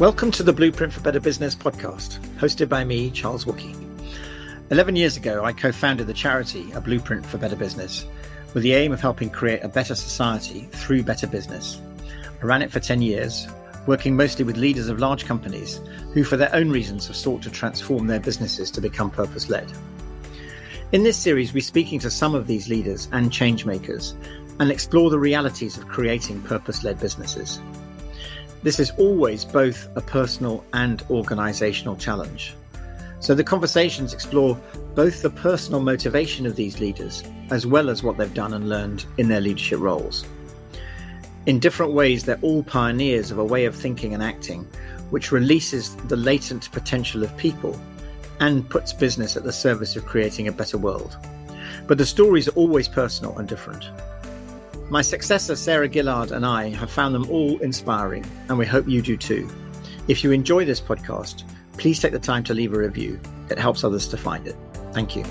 Welcome to the Blueprint for Better Business podcast, hosted by me, Charles Wookey. 11 years ago, I co founded the charity A Blueprint for Better Business with the aim of helping create a better society through better business. I ran it for 10 years, working mostly with leaders of large companies who, for their own reasons, have sought to transform their businesses to become purpose led. In this series, we're speaking to some of these leaders and changemakers and explore the realities of creating purpose led businesses. This is always both a personal and organizational challenge. So the conversations explore both the personal motivation of these leaders as well as what they've done and learned in their leadership roles. In different ways, they're all pioneers of a way of thinking and acting which releases the latent potential of people and puts business at the service of creating a better world. But the stories are always personal and different. My successor, Sarah Gillard, and I have found them all inspiring, and we hope you do too. If you enjoy this podcast, please take the time to leave a review. It helps others to find it. Thank you.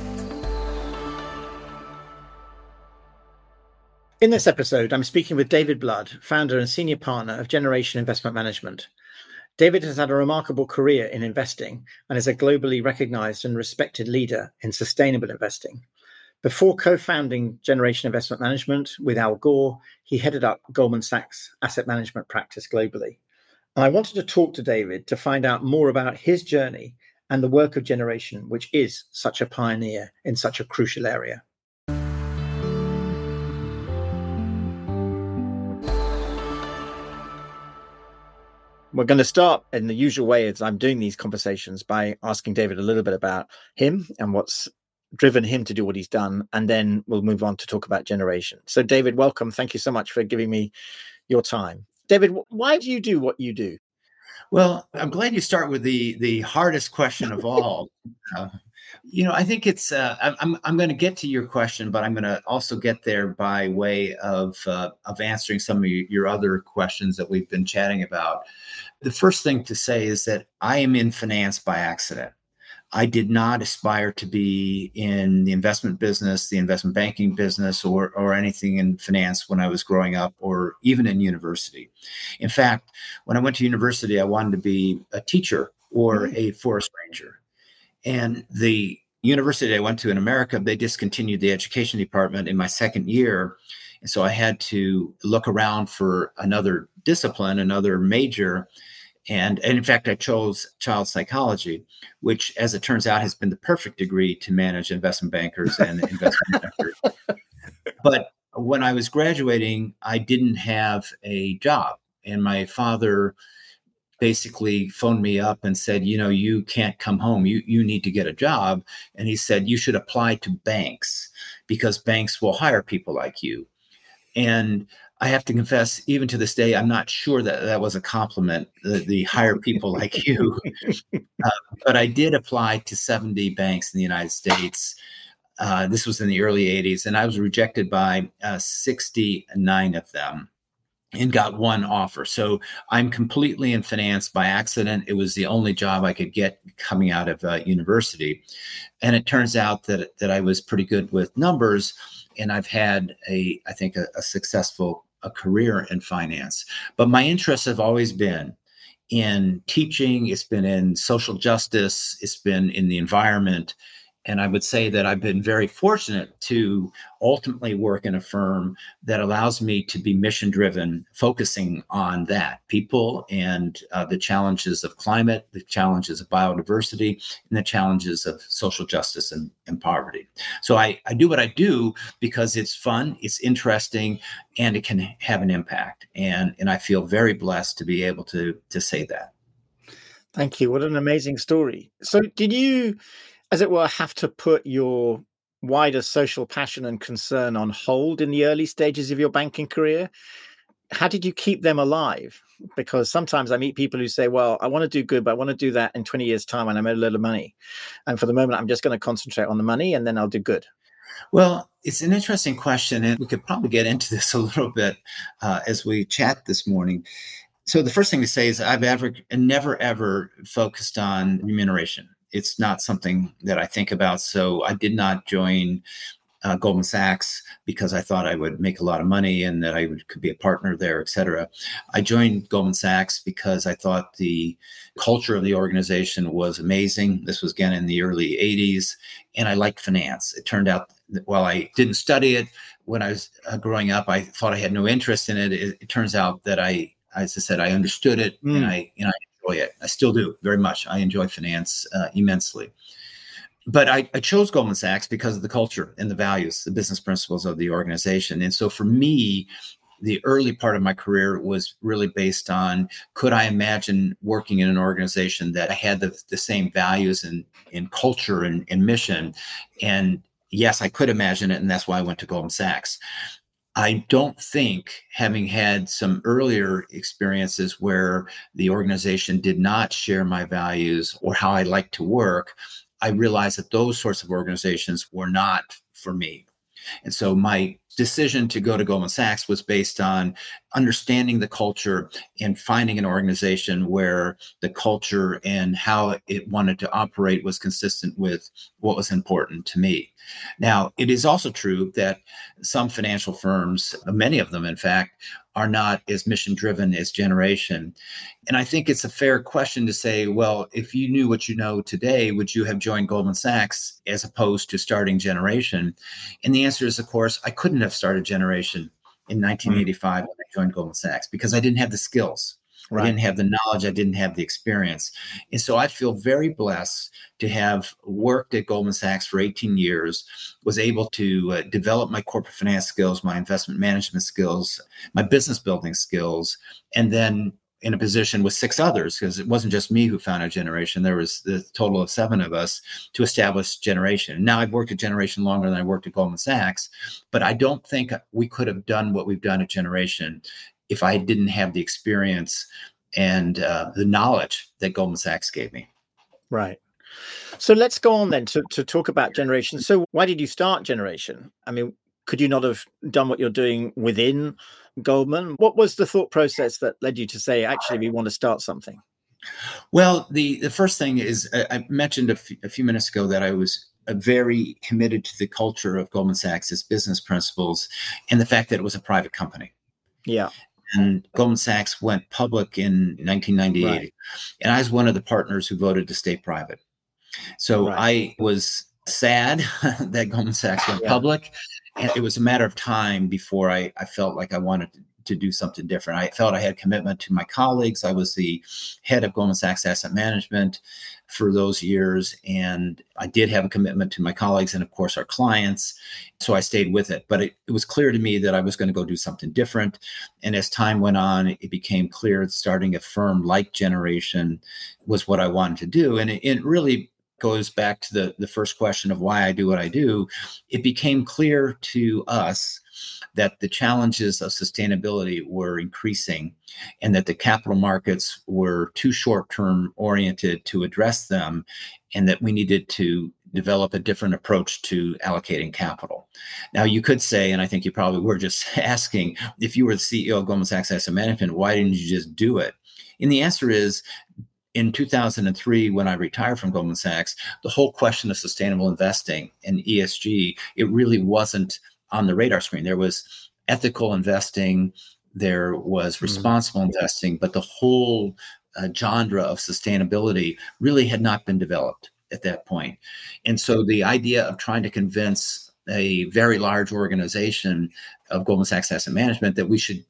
In this episode, I'm speaking with David Blood, founder and senior partner of Generation Investment Management, David has had a remarkable career in investing and is a globally recognized and respected leader in sustainable investing. Before co founding Generation Investment Management with Al Gore, he headed up Goldman Sachs' asset management practice globally. And I wanted to talk to David to find out more about his journey and the work of Generation, which is such a pioneer in such a crucial area. We're going to start in the usual way as I'm doing these conversations by asking David a little bit about him and what's driven him to do what he's done. And then we'll move on to talk about generation. So, David, welcome. Thank you so much for giving me your time. David, why do you do what you do? Well, I'm glad you start with the the hardest question of all. uh, you know, I think it's. Uh, I'm I'm going to get to your question, but I'm going to also get there by way of uh, of answering some of your other questions that we've been chatting about. The first thing to say is that I am in finance by accident. I did not aspire to be in the investment business, the investment banking business, or, or anything in finance when I was growing up, or even in university. In fact, when I went to university, I wanted to be a teacher or mm-hmm. a forest ranger. And the university I went to in America, they discontinued the education department in my second year. And so I had to look around for another discipline, another major and, and in fact, I chose child psychology, which, as it turns out, has been the perfect degree to manage investment bankers and investment bankers. But when I was graduating, I didn't have a job. And my father basically phoned me up and said, you know, you can't come home. You you need to get a job. And he said, you should apply to banks because banks will hire people like you. And I have to confess, even to this day, I'm not sure that that was a compliment. The, the hire people like you, uh, but I did apply to 70 banks in the United States. Uh, this was in the early 80s, and I was rejected by uh, 69 of them and got one offer. So I'm completely in finance by accident. It was the only job I could get coming out of uh, university, and it turns out that that I was pretty good with numbers, and I've had a I think a, a successful a career in finance. But my interests have always been in teaching, it's been in social justice, it's been in the environment, and I would say that I've been very fortunate to ultimately work in a firm that allows me to be mission driven, focusing on that people and uh, the challenges of climate, the challenges of biodiversity, and the challenges of social justice and, and poverty. So I, I do what I do because it's fun, it's interesting, and it can have an impact. And, and I feel very blessed to be able to, to say that. Thank you. What an amazing story. So, did you as it were, have to put your wider social passion and concern on hold in the early stages of your banking career? How did you keep them alive? Because sometimes I meet people who say, Well, I want to do good, but I want to do that in 20 years' time when I made a little money. And for the moment, I'm just going to concentrate on the money and then I'll do good. Well, it's an interesting question, and we could probably get into this a little bit uh, as we chat this morning. So, the first thing to say is I've ever never ever focused on remuneration it's not something that I think about. So I did not join uh, Goldman Sachs because I thought I would make a lot of money and that I would, could be a partner there, et cetera. I joined Goldman Sachs because I thought the culture of the organization was amazing. This was again in the early 80s, and I liked finance. It turned out that while I didn't study it when I was uh, growing up, I thought I had no interest in it. It, it turns out that I, as I said, I understood it mm. and I, you know, I enjoy it. I still do very much. I enjoy finance uh, immensely but I, I, chose Goldman Sachs because of the culture and the values, the business principles of the organization. And so for me, the early part of my career was really based on could I imagine working in an organization that I had the, the same values and, and culture and, and mission? And yes, I could imagine it. And that's why I went to Goldman Sachs. I don't think, having had some earlier experiences where the organization did not share my values or how I like to work, I realized that those sorts of organizations were not for me. And so my decision to go to Goldman Sachs was based on understanding the culture and finding an organization where the culture and how it wanted to operate was consistent with what was important to me. Now, it is also true that some financial firms, many of them, in fact, are not as mission driven as generation. And I think it's a fair question to say, well, if you knew what you know today, would you have joined Goldman Sachs as opposed to starting generation? And the answer is, of course, I couldn't have started generation in 1985 when I joined Goldman Sachs because I didn't have the skills. Right. I didn't have the knowledge. I didn't have the experience. And so I feel very blessed to have worked at Goldman Sachs for 18 years, was able to uh, develop my corporate finance skills, my investment management skills, my business building skills, and then in a position with six others because it wasn't just me who founded generation there was the total of seven of us to establish generation now i've worked at generation longer than i worked at goldman sachs but i don't think we could have done what we've done at generation if I didn't have the experience and uh, the knowledge that Goldman Sachs gave me. Right. So let's go on then to, to talk about Generation. So, why did you start Generation? I mean, could you not have done what you're doing within Goldman? What was the thought process that led you to say, actually, we want to start something? Well, the, the first thing is I mentioned a, f- a few minutes ago that I was uh, very committed to the culture of Goldman Sachs, its business principles, and the fact that it was a private company. Yeah and Goldman Sachs went public in 1998. Right. And I was one of the partners who voted to stay private. So right. I was sad that Goldman Sachs went yeah. public. And it was a matter of time before I, I felt like I wanted to to do something different. I felt I had commitment to my colleagues. I was the head of Goldman Sachs Asset Management for those years, and I did have a commitment to my colleagues and, of course, our clients. So I stayed with it. But it, it was clear to me that I was going to go do something different. And as time went on, it became clear starting a firm like Generation was what I wanted to do. And it, it really goes back to the, the first question of why I do what I do. It became clear to us that the challenges of sustainability were increasing and that the capital markets were too short term oriented to address them and that we needed to develop a different approach to allocating capital. Now, you could say, and I think you probably were just asking, if you were the CEO of Goldman Sachs Asset Management, why didn't you just do it? And the answer is in 2003 when i retired from goldman sachs the whole question of sustainable investing and esg it really wasn't on the radar screen. There was ethical investing, there was hmm. responsible mm-hmm. investing, but the whole uh, genre of sustainability really had not been developed at that point. And so the idea of trying to convince a very large organization of Goldman Sachs Asset Management that we should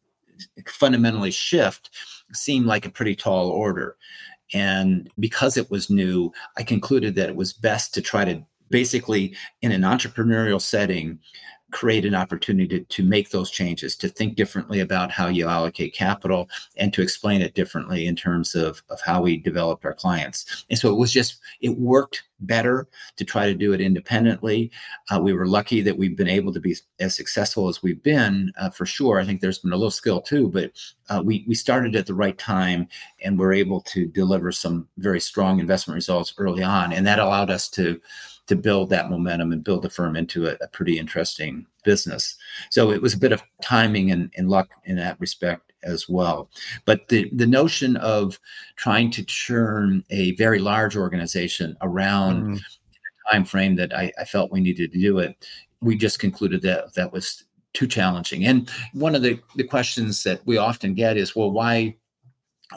fundamentally shift seemed like a pretty tall order. And because it was new, I concluded that it was best to try to basically, in an entrepreneurial setting, create an opportunity to, to make those changes, to think differently about how you allocate capital, and to explain it differently in terms of, of how we developed our clients. And so it was just, it worked better to try to do it independently. Uh, we were lucky that we've been able to be as successful as we've been uh, for sure. I think there's been a little skill too, but uh, we, we started at the right time and we're able to deliver some very strong investment results early on. And that allowed us to to build that momentum and build the firm into a, a pretty interesting business. So it was a bit of timing and, and luck in that respect as well. But the, the notion of trying to churn a very large organization around mm. the time frame that I, I, felt we needed to do it we just concluded that that was too challenging. And one of the, the questions that we often get is, well, why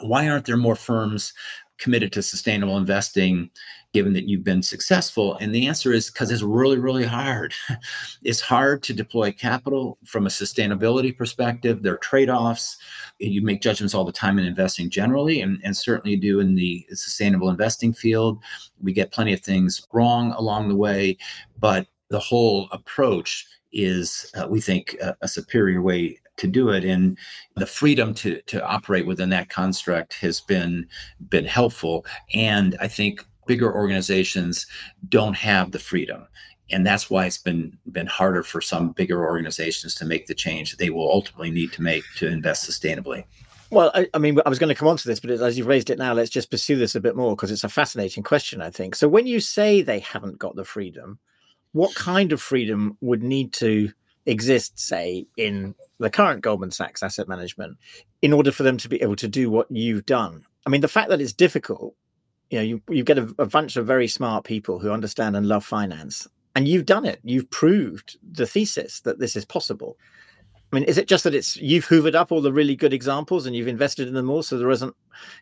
why aren't there more firms committed to sustainable investing given that you've been successful? And the answer is because it's really, really hard. it's hard to deploy capital from a sustainability perspective. There are trade offs. You make judgments all the time in investing generally, and, and certainly do in the sustainable investing field. We get plenty of things wrong along the way, but the whole approach is, uh, we think, a, a superior way to do it. And the freedom to to operate within that construct has been been helpful. And i think bigger organizations don't have the freedom. And that's why it's been been harder for some bigger organizations to make the change that they will ultimately need to make to invest sustainably. Well, I, I, mean, I was going to come on to this, but as you've raised it now, let's just pursue this a bit more because it's a fascinating question, I think. So, when you say they haven't got the freedom, what kind of freedom would need to exist, say, in the current Goldman Sachs asset management in order for them to be able to do what you've done? I mean, the fact that it's difficult, you know, you, you get a, a bunch of very smart people who understand and love finance, and you've done it. You've proved the thesis that this is possible. I mean, is it just that it's you've hoovered up all the really good examples and you've invested in them all, so there isn't,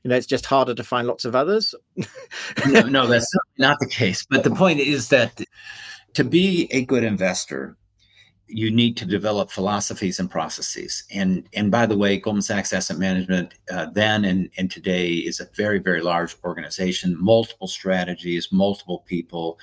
you know, it's just harder to find lots of others? no, no, that's not the case. But the point is that to be a good investor, you need to develop philosophies and processes. And and by the way, Goldman Sachs Asset Management uh, then and, and today is a very very large organization, multiple strategies, multiple people,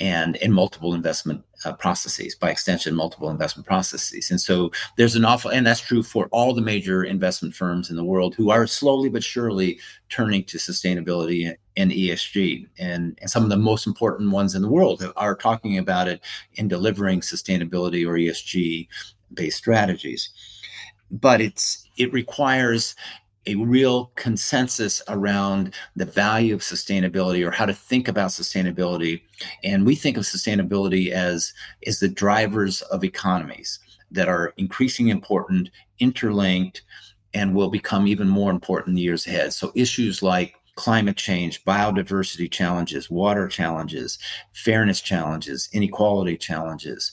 and in multiple investment uh, processes by extension multiple investment processes. And so there's an awful and that's true for all the major investment firms in the world who are slowly but surely turning to sustainability and esg and, and some of the most important ones in the world are talking about it in delivering sustainability or esg based strategies. But it's it requires a real consensus around the value of sustainability or how to think about sustainability. And we think of sustainability as is the drivers of economies that are increasingly important interlinked and will become even more important in the years ahead. So issues like climate change biodiversity challenges water challenges fairness challenges inequality challenges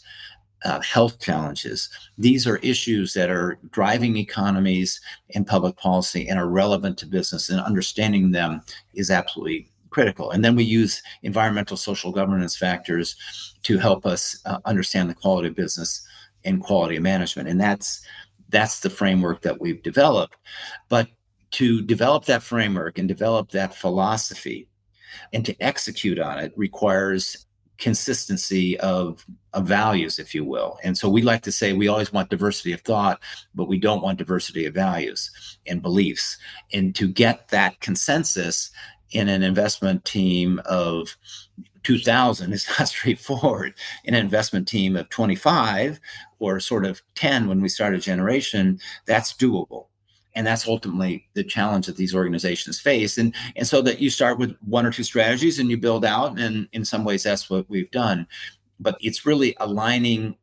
uh, health challenges. These are issues that are driving economies and public policy and are relevant to business, and understanding them is absolutely critical. And then we use environmental social governance factors to help us uh, understand the quality of business and quality of management. And that's that's the framework that we've developed. But to develop that framework and develop that philosophy and to execute on it requires consistency of, of values, if you will. And so we like to say we always want diversity of thought, but we don't want diversity of values and beliefs. And to get that consensus in an investment team of 2000 is not straightforward. In an investment team of 25 or sort of 10 when we start a generation, that's doable and that's ultimately the challenge that these organizations face and and so that you start with one or two strategies and you build out and in some ways that's what we've done but it's really aligning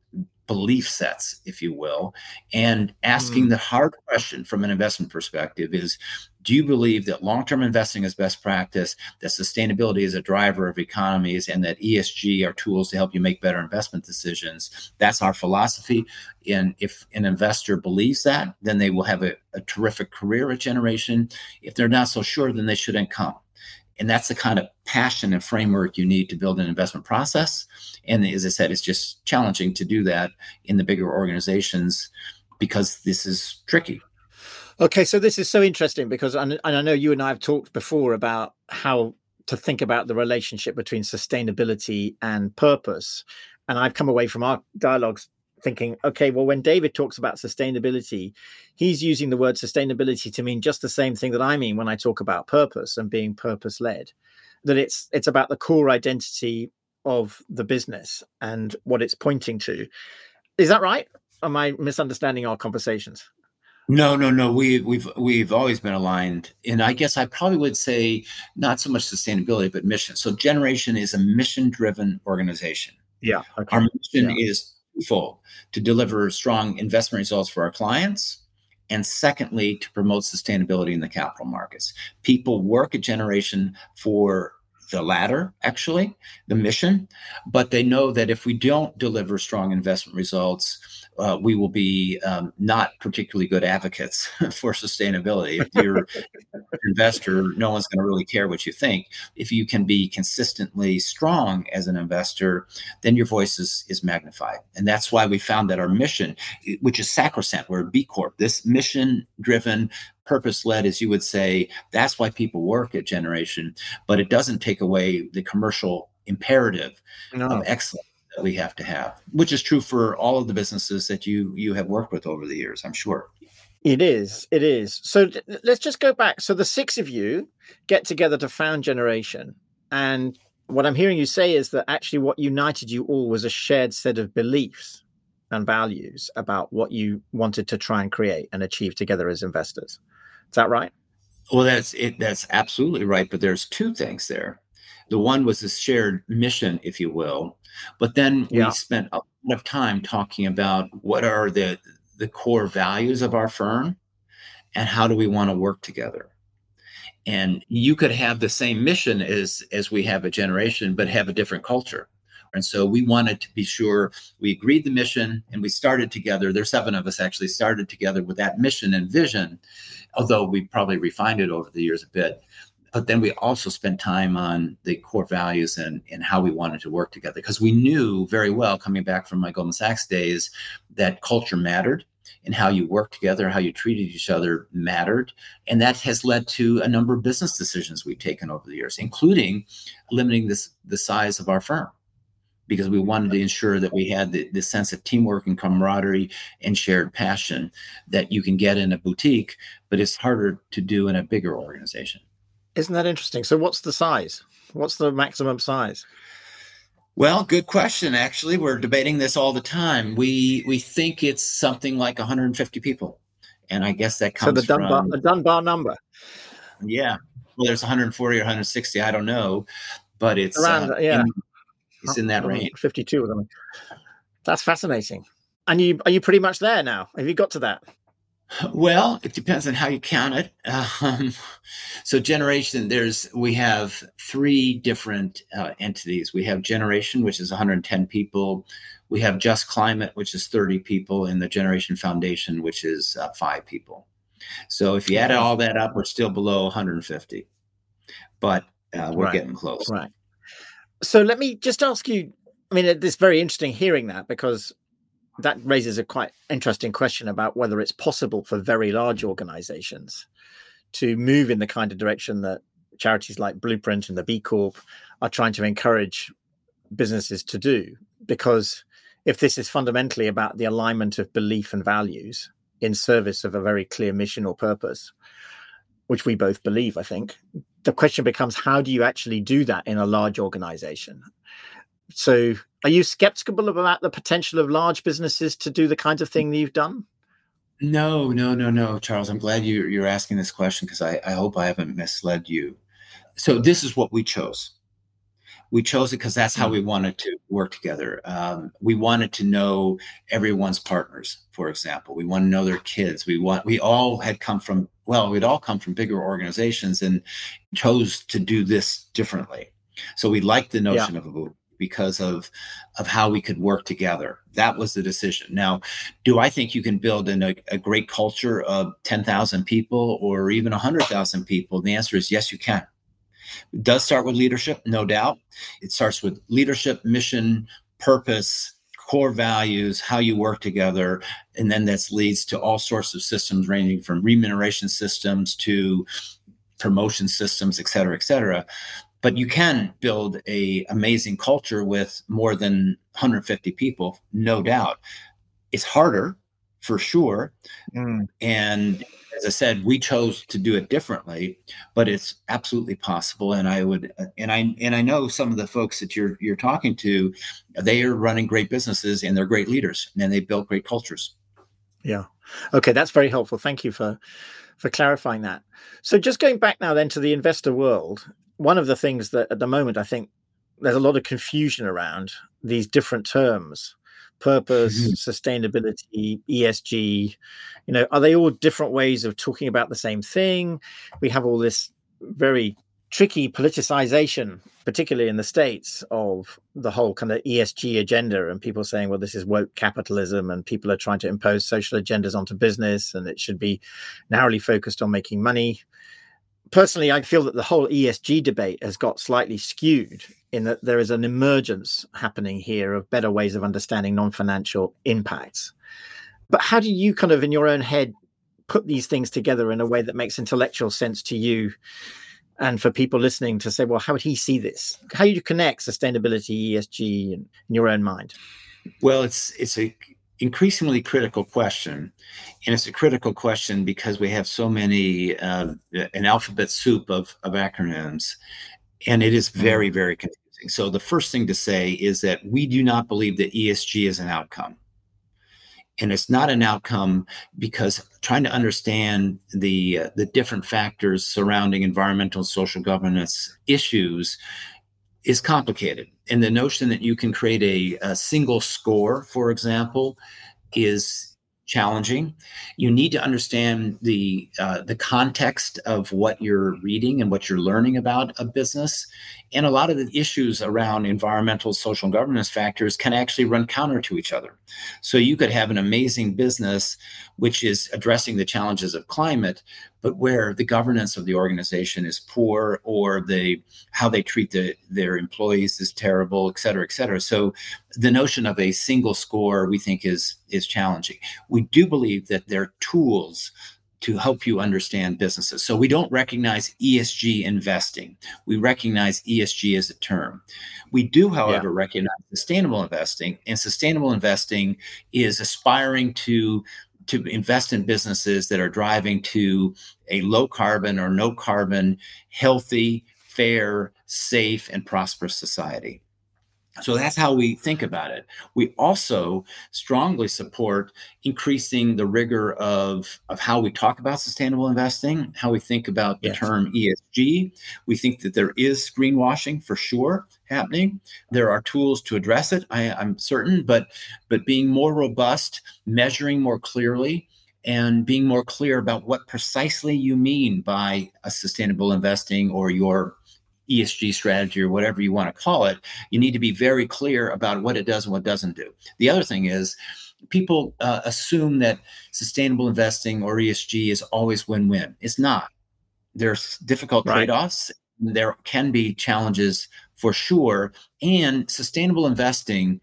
belief sets if you will and asking mm. the hard question from an investment perspective is do you believe that long-term investing is best practice that sustainability is a driver of economies and that esg are tools to help you make better investment decisions? That's our philosophy. And if an investor believes that then they will have a, a terrific career at generation. If they're not so sure then they shouldn't come. And that's the kind of passion and framework you need to build an investment process. And as i said it's just challenging to do that in the bigger organizations because this is tricky Okay, so this is so interesting because, and I know you and I have talked before about how to think about the relationship between sustainability and purpose. And I've come away from our dialogues thinking, okay, well, when David talks about sustainability, he's using the word sustainability to mean just the same thing that I mean when I talk about purpose and being purpose led. That it's it's about the core identity of the business and what it's pointing to. Is that right? Am I misunderstanding our conversations? No, no, no. We we've we've always been aligned, and I guess I probably would say not so much sustainability, but mission. So, Generation is a mission-driven organization. Yeah, okay. our mission yeah. is full to deliver strong investment results for our clients, and secondly, to promote sustainability in the capital markets. People work at Generation for the latter, actually, the mission. But they know that if we don't deliver strong investment results, uh, we will be um, not particularly good advocates for sustainability. If you're an investor, no one's going to really care what you think. If you can be consistently strong as an investor, then your voice is, is magnified. And that's why we found that our mission, which is sacrosanct, we're a B Corp, this mission driven, purpose led, as you would say, that's why people work at Generation, but it doesn't take away the commercial imperative no. of excellence that we have to have, which is true for all of the businesses that you you have worked with over the years, I'm sure. It is. It is. So let's just go back. So the six of you get together to found Generation, and what I'm hearing you say is that actually what united you all was a shared set of beliefs and values about what you wanted to try and create and achieve together as investors. Is that right? Well, that's it. That's absolutely right. But there's two things there. The one was a shared mission, if you will, but then yeah. we spent a lot of time talking about what are the the core values of our firm and how do we want to work together. And you could have the same mission as as we have a generation, but have a different culture. And so we wanted to be sure we agreed the mission and we started together. There's seven of us actually started together with that mission and vision, although we probably refined it over the years a bit but then we also spent time on the core values and, and how we wanted to work together because we knew very well coming back from my Goldman Sachs days that culture mattered and how you work together, how you treated each other mattered. And that has led to a number of business decisions we've taken over the years, including limiting this, the size of our firm because we wanted to ensure that we had the, the sense of teamwork and camaraderie and shared passion that you can get in a boutique, but it's harder to do in a bigger organization. Isn't that interesting? So, what's the size? What's the maximum size? Well, good question. Actually, we're debating this all the time. We we think it's something like 150 people, and I guess that comes so the Dunbar, from the Dunbar number. Yeah, well, there's 140 or 160. I don't know, but it's around. Uh, yeah, in, it's in that range. 52 of them. That's fascinating. And you are you pretty much there now? Have you got to that? Well, it depends on how you count it. Um, so, generation, there's we have three different uh, entities. We have generation, which is 110 people. We have just climate, which is 30 people, and the Generation Foundation, which is uh, five people. So, if you add all that up, we're still below 150, but uh, we're right. getting close. Right. So, let me just ask you. I mean, it's very interesting hearing that because that raises a quite interesting question about whether it's possible for very large organizations to move in the kind of direction that charities like Blueprint and the B Corp are trying to encourage businesses to do. Because if this is fundamentally about the alignment of belief and values in service of a very clear mission or purpose, which we both believe, I think, the question becomes how do you actually do that in a large organization? So, are you skeptical about the potential of large businesses to do the kinds of thing that you've done? No, no, no, no, Charles. I'm glad you, you're asking this question because I, I hope I haven't misled you. So, this is what we chose. We chose it because that's how we mm. wanted to work together. Um, we wanted to know everyone's partners, for example. We want to know their kids. We want. We all had come from well, we'd all come from bigger organizations and chose to do this differently. So we liked the notion yeah. of a because of of how we could work together. That was the decision. Now, do I think you can build in a, a great culture of 10,000 people or even 100,000 people? The answer is yes, you can. It does start with leadership, no doubt. It starts with leadership, mission, purpose, core values, how you work together. And then that leads to all sorts of systems ranging from remuneration systems to promotion systems, et cetera, et cetera but you can build a amazing culture with more than 150 people no doubt. It's harder for sure. Mm. and as i said we chose to do it differently but it's absolutely possible. And i would and i and i know some of the folks that you're you're talking to they are running great businesses and they're great leaders and they built great cultures. Yeah. Okay that's very helpful. Thank you for for clarifying that. So just going back now then to the investor world one of the things that at the moment I think there's a lot of confusion around these different terms purpose mm-hmm. sustainability esg you know are they all different ways of talking about the same thing we have all this very tricky politicization, particularly in the States, of the whole kind of ESG agenda and people saying, well, this is woke capitalism and people are trying to impose social agendas onto business and it should be narrowly focused on making money. Personally, I feel that the whole ESG debate has got slightly skewed in that there is an emergence happening here of better ways of understanding non financial impacts. But how do you kind of, in your own head, put these things together in a way that makes intellectual sense to you and for people listening to say, well, how would he see this? How do you connect sustainability, ESG, in, in your own mind? Well, it's it's a increasingly critical question, and it's a critical question because we have so many uh, an alphabet soup of of acronyms, and it is mm. very very confusing. So the first thing to say is that we do not believe that ESG is an outcome and it's not an outcome because trying to understand the uh, the different factors surrounding environmental social governance issues is complicated and the notion that you can create a, a single score for example is challenging. You need to understand the uh, the context of what you're reading and what you're learning about a business, and a lot of the issues around environmental, social, and governance factors can actually run counter to each other. So you could have an amazing business which is addressing the challenges of climate, but where the governance of the organization is poor or the how they treat the, their employees is terrible, et cetera, et cetera. So the notion of a single score we think is is challenging. We do believe that there are tools to help you understand businesses. So we don't recognize ESG investing. We recognize ESG as a term. We do, however, yeah. recognize sustainable investing, and sustainable investing is aspiring to to invest in businesses that are driving to a low carbon or no carbon, healthy, fair, safe, and prosperous society. So that's how we think about it. We also strongly support increasing the rigor of, of how we talk about sustainable investing, how we think about the yes. term ESG. We think that there is greenwashing for sure happening. There are tools to address it, I, I'm certain, but but being more robust, measuring more clearly, and being more clear about what precisely you mean by a sustainable investing or your ESG strategy or whatever you want to call it, you need to be very clear about what it does and what doesn't do. The other thing is, people uh, assume that sustainable investing or ESG is always win win. It's not. There's difficult right. trade offs. There can be challenges for sure. And sustainable investing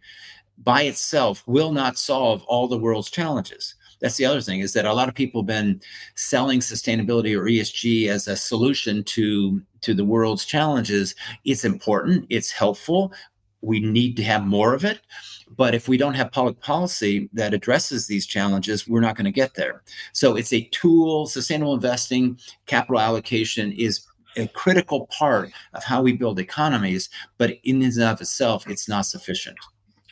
by itself will not solve all the world's challenges that's the other thing is that a lot of people have been selling sustainability or ESG as a solution to to the world's challenges. It's important, it's helpful. We need to have more of it. But if we don't have public policy that addresses these challenges, we're not going to get there. So it's a tool, sustainable investing, capital allocation is a critical part of how we build economies, but in and of itself, it's not sufficient.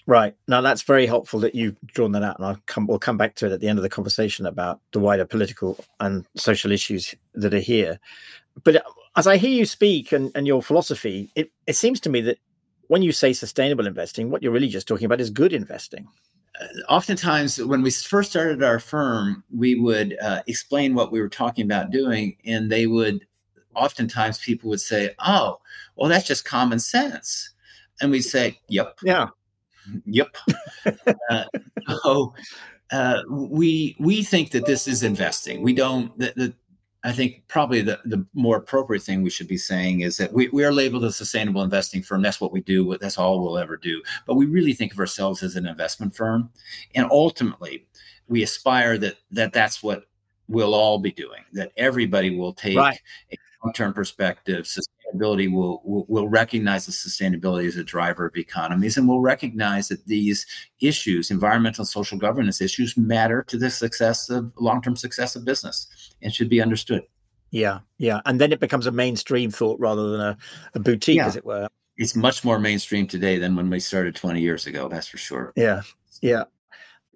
Right. Now that's very helpful that you've drawn that out, and I'll come. We'll come back to it at the end of the conversation about the wider political and social issues that are here. But uh, as I hear you speak and, and your philosophy, it, it seems to me that when you say sustainable investing, what you're really just talking about is good investing. Uh, oftentimes, when we first started our firm, we would uh, explain what we were talking about doing, and they would oftentimes people would say, "Oh, well, that's just common sense," and we'd say, "Yep, yeah." Yep. uh, so uh, we we think that this is investing. We don't. The, the, I think probably the, the more appropriate thing we should be saying is that we, we are labeled a sustainable investing firm. That's what we do. That's all we'll ever do. But we really think of ourselves as an investment firm, and ultimately, we aspire that that that's what we'll all be doing. That everybody will take right. a long-term perspective, sustainability will, will, will recognize the sustainability as a driver of economies and will recognize that these issues environmental social governance issues matter to the success of long-term success of business and should be understood. Yeah yeah. And then it becomes a mainstream thought rather than a, a boutique yeah. as it were. It's much more mainstream today than when we started 20 years ago that's for sure. Yeah yeah.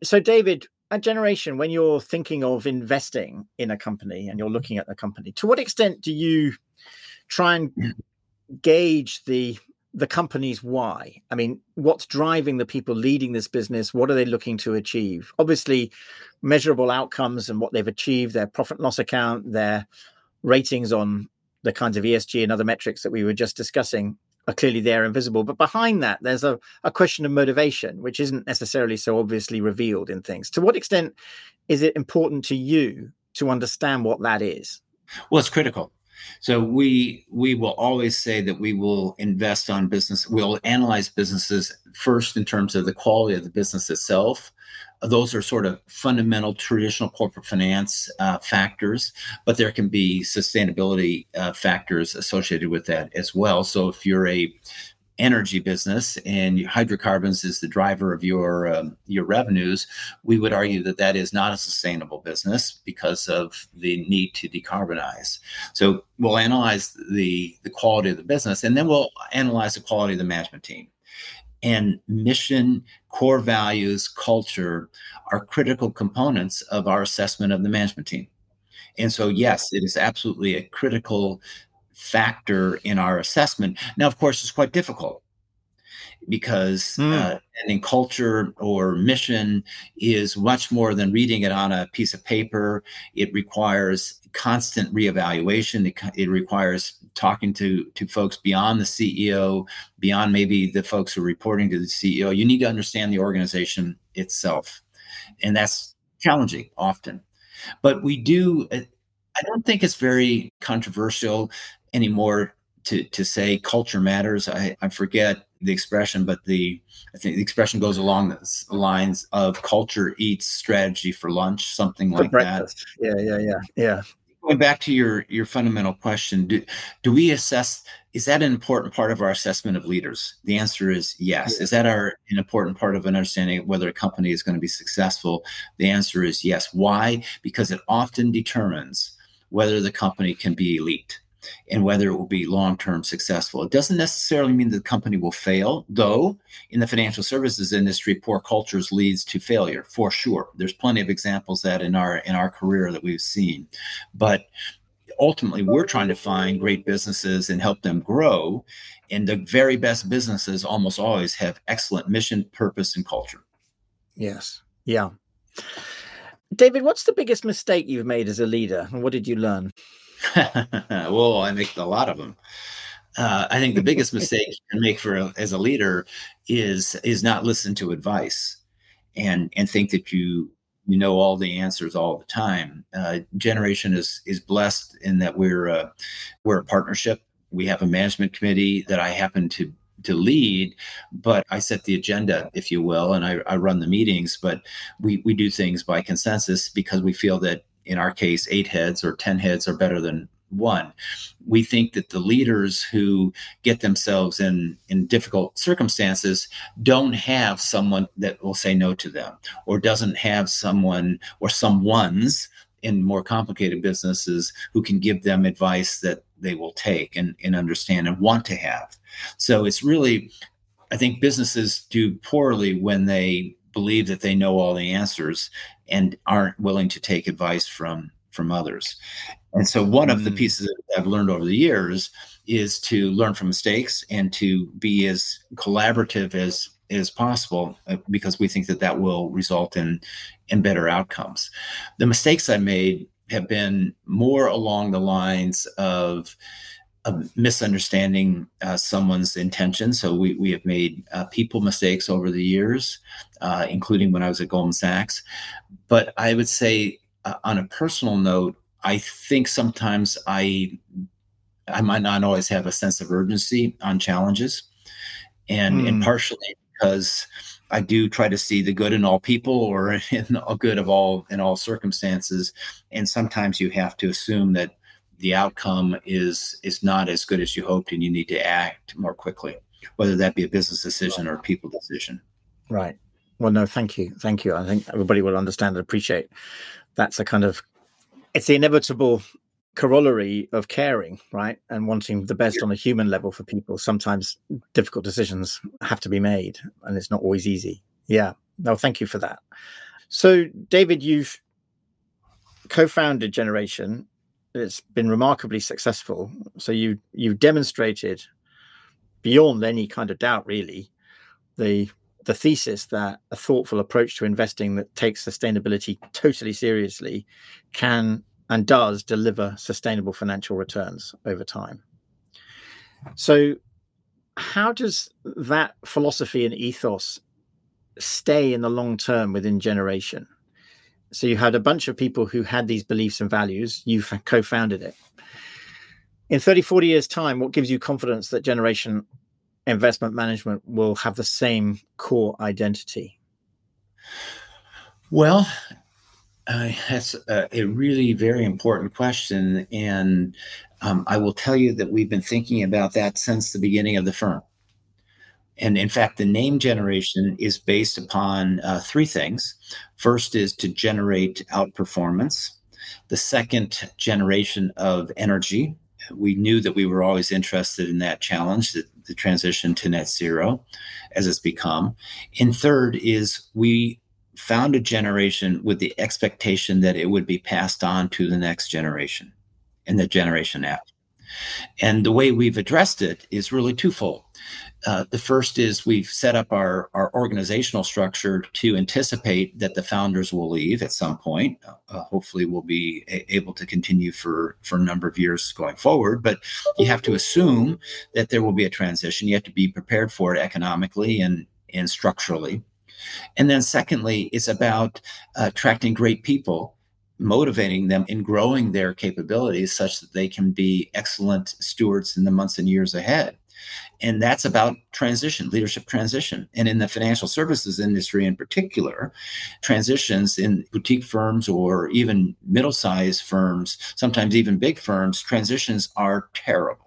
So david at generation when you're thinking of investing in a company and you're looking at a company to what extent do you try and gauge the the company's why. I mean, what's driving the people leading this business? What are they looking to achieve? Obviously, measurable outcomes and what they've achieved, their profit and loss account, their ratings on the kinds of ESG and other metrics that we were just discussing are clearly there and visible. But behind that, there's a, a question of motivation, which isn't necessarily so obviously revealed in things. To what extent is it important to you to understand what that is? Well, it's critical. So we we will always say that we will invest on business. We'll analyze businesses first in terms of the quality of the business itself, those are sort of fundamental traditional corporate finance uh, factors, but there can be sustainability uh, factors associated with that as well. So if you're a energy business and hydrocarbons is the driver of your um, your revenues, we would argue that that is not a sustainable business because of the need to decarbonize. So we'll analyze the the quality of the business, and then we'll analyze the quality of the management team and mission, core values, culture are critical components of our assessment of the management team. And so, yes, it is absolutely a critical factor in our assessment. Now, of course, it's quite difficult because mm. uh, and in culture or mission is much more than reading it on a piece of paper. It requires constant reevaluation. It, it requires talking to to folks beyond the CEO, beyond maybe the folks who are reporting to the CEO. You need to understand the organization itself, and that's challenging often. But we do. Uh, I don't think it's very controversial anymore to to say culture matters. I, I forget the expression, but the I think the expression goes along the lines of culture eats strategy for lunch, something for like breakfast. that. Yeah, yeah, yeah, yeah. Going back to your your fundamental question, do do we assess? Is that an important part of our assessment of leaders? The answer is yes. Yeah. Is that our an important part of an understanding whether a company is going to be successful? The answer is yes. Why? Because it often determines whether the company can be elite and whether it will be long term successful. It doesn't necessarily mean the company will fail, though in the financial services industry, poor cultures leads to failure for sure. There's plenty of examples that in our in our career that we've seen. But ultimately we're trying to find great businesses and help them grow. And the very best businesses almost always have excellent mission, purpose, and culture. Yes. Yeah. David, what's the biggest mistake you've made as a leader and what did you learn? well, I make a lot of them. Uh, I think the biggest mistake you can make for a, as a leader is is not listen to advice and and think that you you know all the answers all the time. Uh, Generation is is blessed in that we're uh, we're a partnership. We have a management committee that I happen to to lead, but I set the agenda, if you will, and I, I run the meetings. But we we do things by consensus because we feel that in our case, eight heads or 10 heads are better than one. We think that the leaders who get themselves in, in difficult circumstances don't have someone that will say no to them or doesn't have someone or someone's in more complicated businesses who can give them advice that they will take and, and understand and want to have. So it's really, I think businesses do poorly when they believe that they know all the answers and aren't willing to take advice from from others. And so one of the mm. pieces that I've learned over the years is to learn from mistakes and to be as collaborative as as possible uh, because we think that that will result in in better outcomes. The mistakes I made have been more along the lines of misunderstanding uh, someone's intention. So we, we have made uh, people mistakes over the years, uh, including when I was at Goldman Sachs. But I would say, uh, on a personal note, I think sometimes I I might not always have a sense of urgency on challenges, and mm. and hmm. partially because I do try to see the good in all people or in the good of all in all circumstances, and sometimes you have to assume that the outcome is is not as good as you hoped and you need to act more quickly whether that be a business decision or a people decision. Right. Well no thank you. Thank you. I think everybody will understand and appreciate that's a kind of it's the inevitable corollary of caring right? And wanting the best on a human level for people. Sometimes difficult decisions have to be made and it's not always easy. Yeah. No thank you for that. So david you've co-founded generation it's been remarkably successful. So you you've demonstrated beyond any kind of doubt, really, the the thesis that a thoughtful approach to investing that takes sustainability totally seriously can and does deliver sustainable financial returns over time. So, how does that philosophy and ethos stay in the long term within generation? So, you had a bunch of people who had these beliefs and values, you co founded it. In 30, 40 years' time, what gives you confidence that generation investment management will have the same core identity? Well, uh, that's a, a, really very important question. And um, I will tell you that we've been thinking about that since the beginning of the firm. And in fact, the name generation is based upon uh, three things. First is to generate outperformance. The second generation of energy. We knew that we were always interested in that challenge, the, the transition to net zero as it's become. And third is we found a generation with the expectation that it would be passed on to the next generation and the generation after. And the way we've addressed it is really twofold. Uh, the first is we've set up our, our organizational structure to anticipate that the founders will leave at some point. Uh, hopefully, we'll be a- able to continue for, for a number of years going forward. But you have to assume that there will be a transition. You have to be prepared for it economically and, and structurally. And then, secondly, it's about uh, attracting great people, motivating them in growing their capabilities such that they can be excellent stewards in the months and years ahead. And that's about transition, leadership transition. And in the financial services industry in particular, transitions in boutique firms or even middle sized firms, sometimes even big firms, transitions are terrible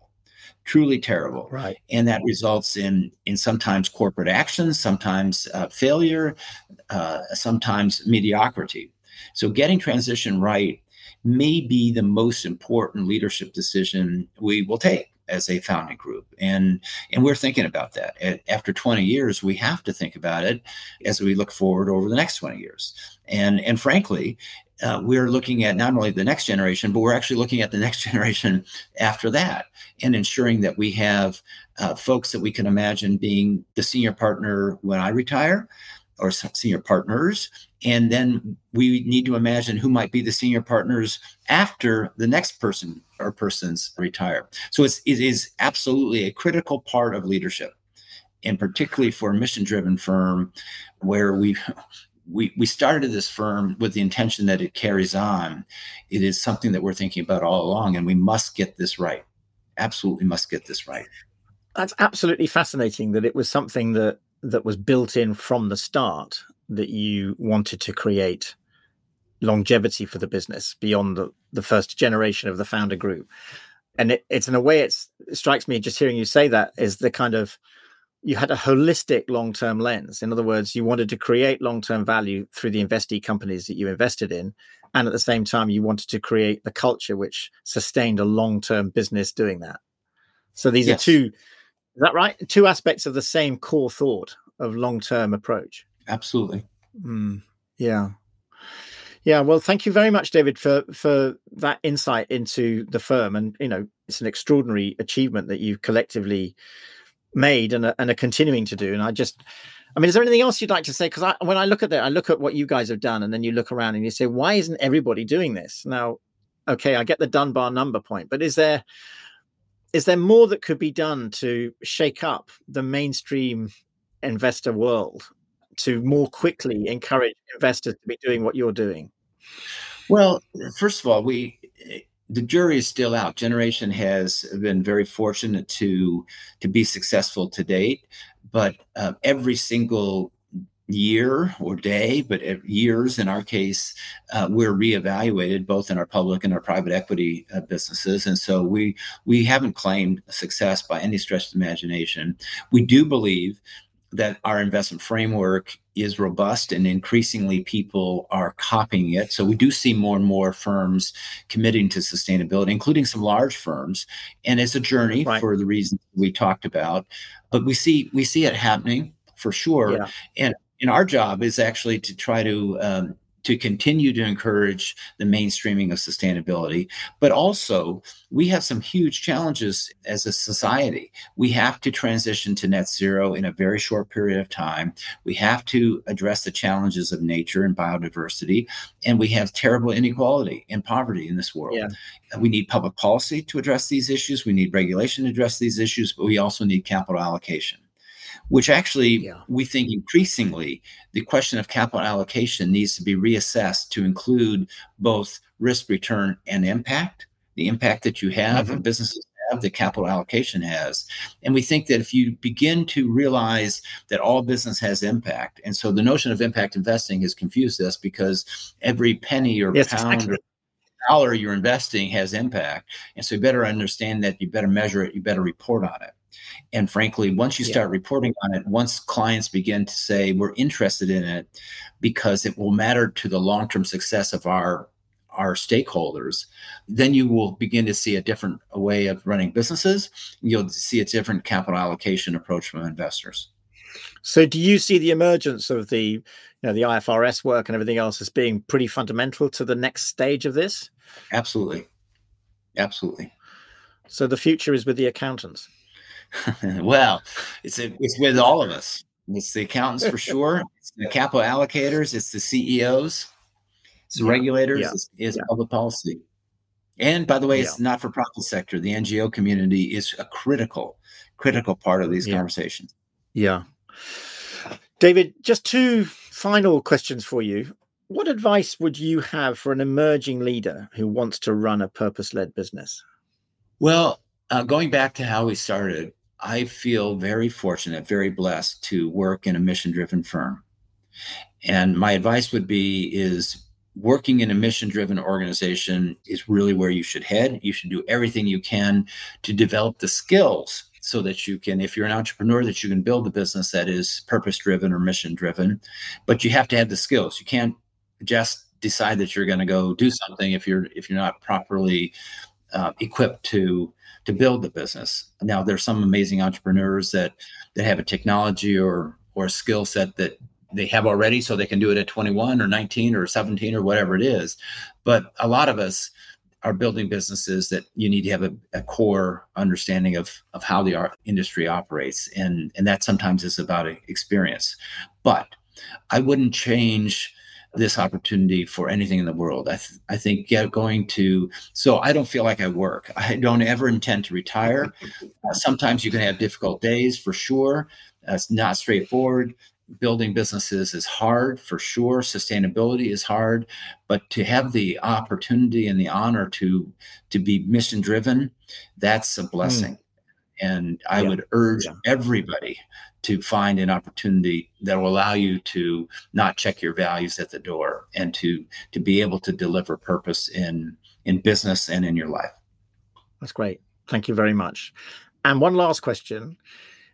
truly terrible. Right. And that results in in sometimes corporate actions, sometimes uh, failure, uh, sometimes mediocrity. So getting transition right may be the most important leadership decision we will take as a founding group. And and we're thinking about that. After 20 years we have to think about it as we look forward over the next 20 years. And and frankly uh, we're looking at not only the next generation, but we're actually looking at the next generation after that and ensuring that we have uh, folks that we can imagine being the senior partner when I retire or senior partners. And then we need to imagine who might be the senior partners after the next person or persons retire. So it's, it is absolutely a critical part of leadership and particularly for a mission driven firm where we we, we started this firm with the intention that it carries on. It is something that we're thinking about all along, and we must get this right. Absolutely must get this right. That's absolutely fascinating that it was something that that was built in from the start that you wanted to create longevity for the business beyond the, the first generation of the founder group. And it, it's in a way it's, it strikes me just hearing you say that is the kind of you had a holistic long-term lens. In other words, you wanted to create long-term value through the investee companies that you invested in, and at the same time, you wanted to create the culture which sustained a long-term business doing that. So these yes. are two. Is that right? Two aspects of the same core thought of long-term approach. Absolutely. Mm, yeah. Yeah, well, thank you very much, David, for for that insight into the firm, and you know, it's an extraordinary achievement that you've collectively made and are, and are continuing to do. And I just, I mean, is there anything else you'd like to say? Because when I look at that, I look at what you guys have done, and then you look around and you say, why isn't everybody doing this? Now, okay, I get the Dunbar number point, but is there is there more that could be done to shake up the mainstream investor world to more quickly encourage investors to be doing what you're doing? Well, first of all, we the jury is still out. Generation has been very fortunate to to be successful to date, but uh, every single year or day, but years in our case, uh, we're reevaluated both in our public and our private equity uh, businesses, and so we we haven't claimed success by any stretch of the imagination. We do believe that our investment framework is robust and increasingly people are copying it. So we do see more and more firms committing to sustainability, including some large firms. And it's a journey right. for the reasons we talked about. But we see we see it happening for sure. Yeah. And and our job is actually to try to um, to continue to encourage the mainstreaming of sustainability. But also, we have some huge challenges as a society. We have to transition to net zero in a very short period of time. We have to address the challenges of nature and biodiversity. And we have terrible inequality and poverty in this world. Yeah. We need public policy to address these issues. We need regulation to address these issues, but we also need capital allocation which actually yeah. we think increasingly the question of capital allocation needs to be reassessed to include both risk return and impact the impact that you have mm-hmm. and businesses have the capital allocation has and we think that if you begin to realize that all business has impact and so the notion of impact investing has confused us because every penny or yes, pound exactly. or dollar you're investing has impact and so you better understand that you better measure it you better report on it and frankly, once you start yeah. reporting on it, once clients begin to say we're interested in it because it will matter to the long-term success of our our stakeholders, then you will begin to see a different way of running businesses. You'll see a different capital allocation approach from investors. So, do you see the emergence of the, you know, the IFRS work and everything else as being pretty fundamental to the next stage of this? Absolutely, absolutely. So, the future is with the accountants. well, it's a, it's with all of us. It's the accountants for sure. It's the capital allocators. It's the CEOs. It's the yeah. regulators. Yeah. It's, it's yeah. public policy. And by the way, it's not for profit sector. The NGO community is a critical, critical part of these conversations. Yeah. David, just two final questions for you. What advice would you have for an emerging leader who wants to run a purpose led business? Well, uh, going back to how we started, I feel very fortunate, very blessed to work in a mission driven firm. And my advice would be is working in a mission driven organization is really where you should head. You should do everything you can to develop the skills so that you can if you're an entrepreneur that you can build a business that is purpose driven or mission driven but you have to have the skills you can't just decide that you're going to go do something if you're if you're not properly uh, equipped to to build the business. Now, there's some amazing entrepreneurs that that have a technology or or a skill set that they have already, so they can do it at 21 or 19 or 17 or whatever it is. But a lot of us are building businesses that you need to have a, a core understanding of of how the art industry operates, and and that sometimes is about experience. But I wouldn't change this opportunity for anything in the world. I, th- I think yeah, going to, so I don't feel like I work. I don't ever intend to retire. Uh, sometimes you can have difficult days for sure. It's not straightforward. Building businesses is hard for sure. Sustainability is hard, but to have the opportunity and the honor to to be mission driven, that's a blessing. Mm. And I yeah. would urge yeah. everybody to find an opportunity that will allow you to not check your values at the door and to to be able to deliver purpose in in business and in your life. That's great. Thank you very much. And one last question.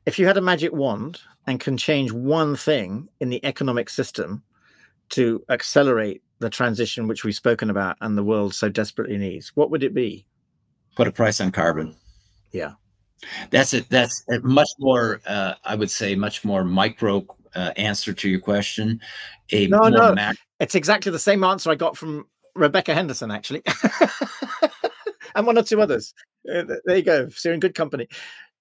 If you had a magic wand and can change one thing in the economic system to accelerate the transition which we've spoken about and the world so desperately needs, what would it be? Put a price on carbon. Yeah. That's it. That's a much more, uh, I would say, much more micro uh, answer to your question. A no, no, mac- it's exactly the same answer I got from Rebecca Henderson, actually, and one or two others. Uh, there you go. So you're in good company.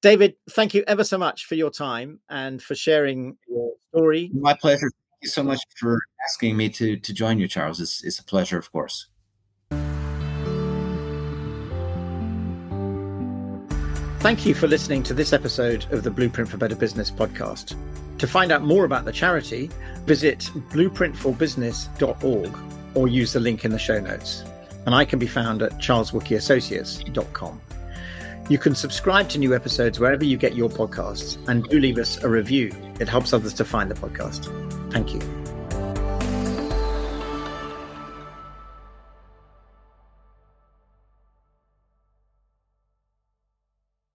David, thank you ever so much for your time and for sharing your story. My pleasure. Thank you so much for asking me to to join you, Charles. It's, it's a pleasure, of course. Thank you for listening to this episode of the Blueprint for Better Business podcast. To find out more about the charity, visit blueprintforbusiness.org or use the link in the show notes. And I can be found at charleswookeyassociates.com. You can subscribe to new episodes wherever you get your podcasts and do leave us a review. It helps others to find the podcast. Thank you.